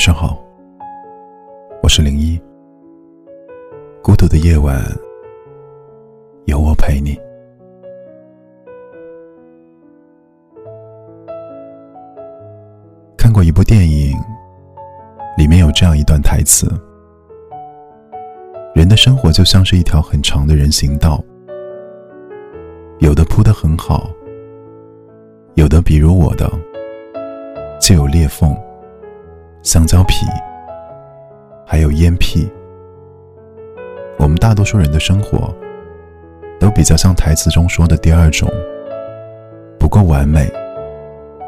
晚上好，我是零一。孤独的夜晚，有我陪你。看过一部电影，里面有这样一段台词：人的生活就像是一条很长的人行道，有的铺得很好，有的比如我的，就有裂缝。香蕉皮，还有烟屁。我们大多数人的生活，都比较像台词中说的第二种，不够完美，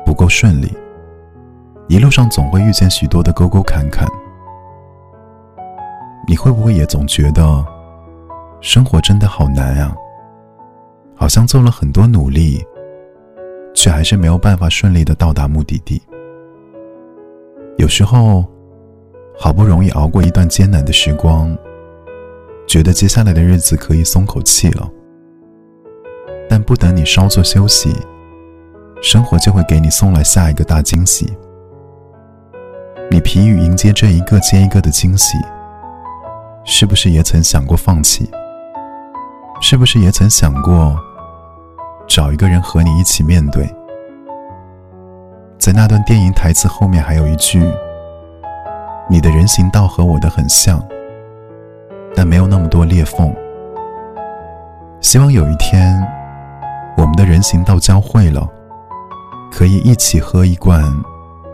不够顺利，一路上总会遇见许多的沟沟坎坎。你会不会也总觉得，生活真的好难啊？好像做了很多努力，却还是没有办法顺利的到达目的地。有时候，好不容易熬过一段艰难的时光，觉得接下来的日子可以松口气了。但不等你稍作休息，生活就会给你送来下一个大惊喜。你疲于迎接这一个接一个的惊喜，是不是也曾想过放弃？是不是也曾想过找一个人和你一起面对？在那段电影台词后面还有一句：“你的人行道和我的很像，但没有那么多裂缝。”希望有一天，我们的人行道交汇了，可以一起喝一罐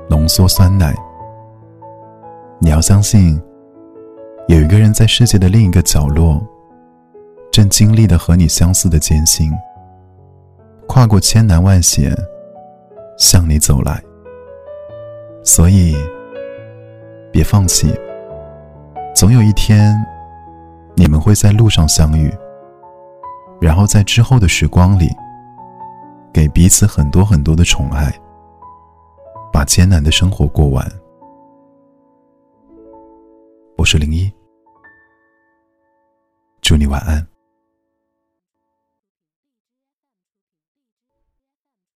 浓缩酸奶。你要相信，有一个人在世界的另一个角落，正经历的和你相似的艰辛，跨过千难万险。向你走来，所以别放弃。总有一天，你们会在路上相遇，然后在之后的时光里，给彼此很多很多的宠爱，把艰难的生活过完。我是零一，祝你晚安。